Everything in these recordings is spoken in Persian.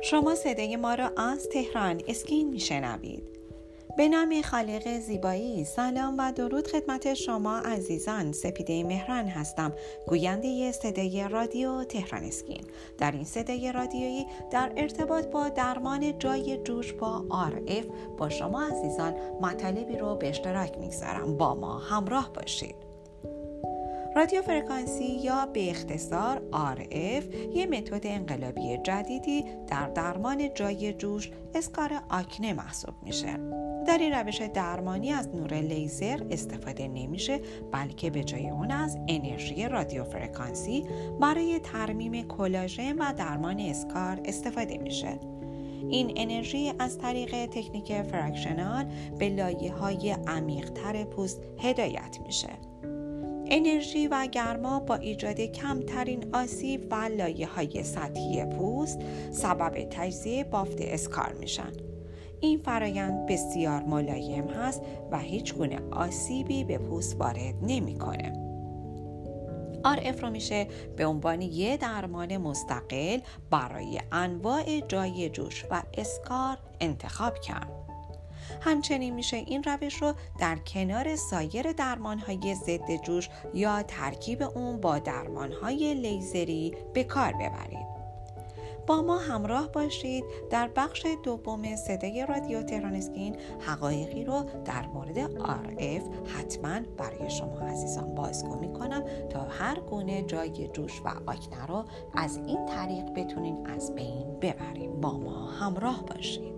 شما صدای ما را از تهران اسکین میشنوید. به نام خالق زیبایی سلام و درود خدمت شما عزیزان. سپیده مهران هستم گوینده صدای رادیو تهران اسکین. در این صدای رادیویی در ارتباط با درمان جای جوش با RF با شما عزیزان مطالبی رو به اشتراک می‌گذارم. با ما همراه باشید. رادیو فرکانسی یا به اختصار RF یه متد انقلابی جدیدی در درمان جای جوش scar آکنه محسوب میشه. در این روش درمانی از نور لیزر استفاده نمیشه بلکه به جای اون از انرژی رادیو فرکانسی برای ترمیم کلاژن و درمان scar استفاده میشه. این انرژی از طریق تکنیک fractional به لایه های پوست هدایت میشه. انرژی و گرما با ایجاد کمترین آسیب به لایه های سطحی پوست سبب تجزیه بافت اسکار میشن. این فرایند بسیار ملایم هست و هیچ گونه آسیبی به پوست وارد نمی‌کنه. RF رو میشه به عنوان یه درمان مستقل برای انواع جای جوش و اسکار انتخاب کرد. همچنین میشه این روش رو در کنار سایر درمانهای ضد جوش یا ترکیب اون با درمانهای لیزری به کار ببرید. با ما همراه باشید در بخش دوم صدای رادیو تهران اسکین حقایقی رو در مورد RF حتما برای شما عزیزان بازگو می‌کنم تا هر گونه جای جوش و آکنه رو از این طریق بتونین از بین ببریم با ما همراه باشید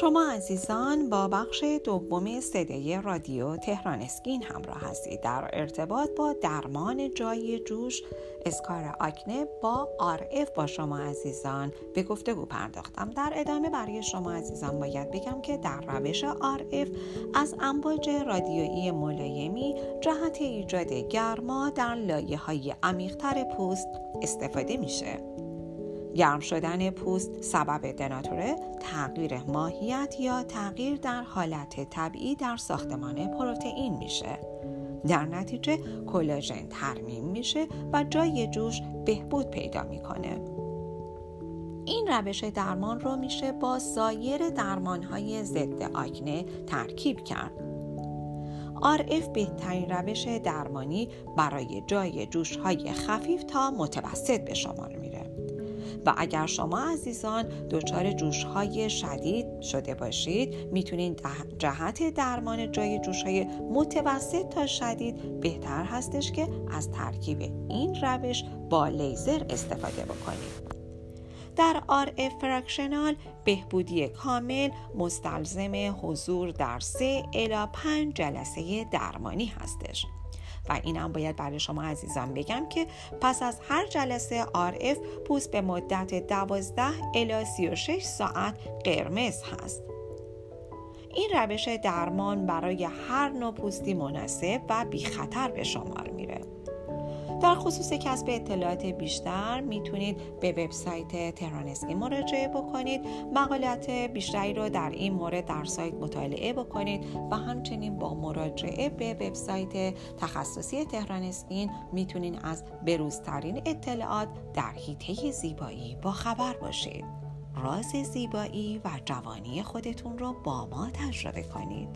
شما عزیزان با بخش دوم صدای رادیو تهران اسکین همراه هستید. در ارتباط با درمان جای جوش اسکار آکنه با اف با شما عزیزان. به گفتگو پرداختم. در ادامه برای شما عزیزان باید بگم که در روش اف از امواج رادیویی ملایمی جهت ایجاد گرما در لایه های عمیقتر پوست استفاده میشه. گرم شدن پوست سبب دناتوره تغییر ماهیت یا تغییر در حالت طبیعی در ساختمان پروتئین میشه. در نتیجه کلاژن ترمیم میشه و جای جوش بهبود پیدا می‌کنه. این روش درمان رو میشه با سایر درمانهای ضد آکنه ترکیب کرد. RF بهترین روش درمانی برای جای جوش های خفیف تا متوسط به شمار میره و اگر شما عزیزان دچار جوش های شدید شده باشید می‌تونید جهت درمان جای جوش های متوسط تا شدید بهتر هستش که از ترکیب این روش با لیزر استفاده بکنید. در آر فرکشنال بهبودی کامل مستلزم حضور در سه الا 5 جلسه درمانی هستش. و اینم باید برای شما عزیزان بگم که پس از هر جلسه RF پوست به مدت 12 الی 36 ساعت قرمز هست. این روش درمان برای هر نوع پوستی مناسب و بی خطر به شمار در خصوص کسب اطلاعات بیشتر می‌تونید به وبسایت تهرانسکی مراجعه بکنید. مقالات بیشتری رو در این مورد در سایت مطالعه بکنید و همچنین با مراجعه به وبسایت تخصصی تهران اسکین می‌تونید از بروزترین اطلاعات در حیطه زیبایی با خبر باشید. راز زیبایی و جوانی خودتون رو با ما تجربه کنید.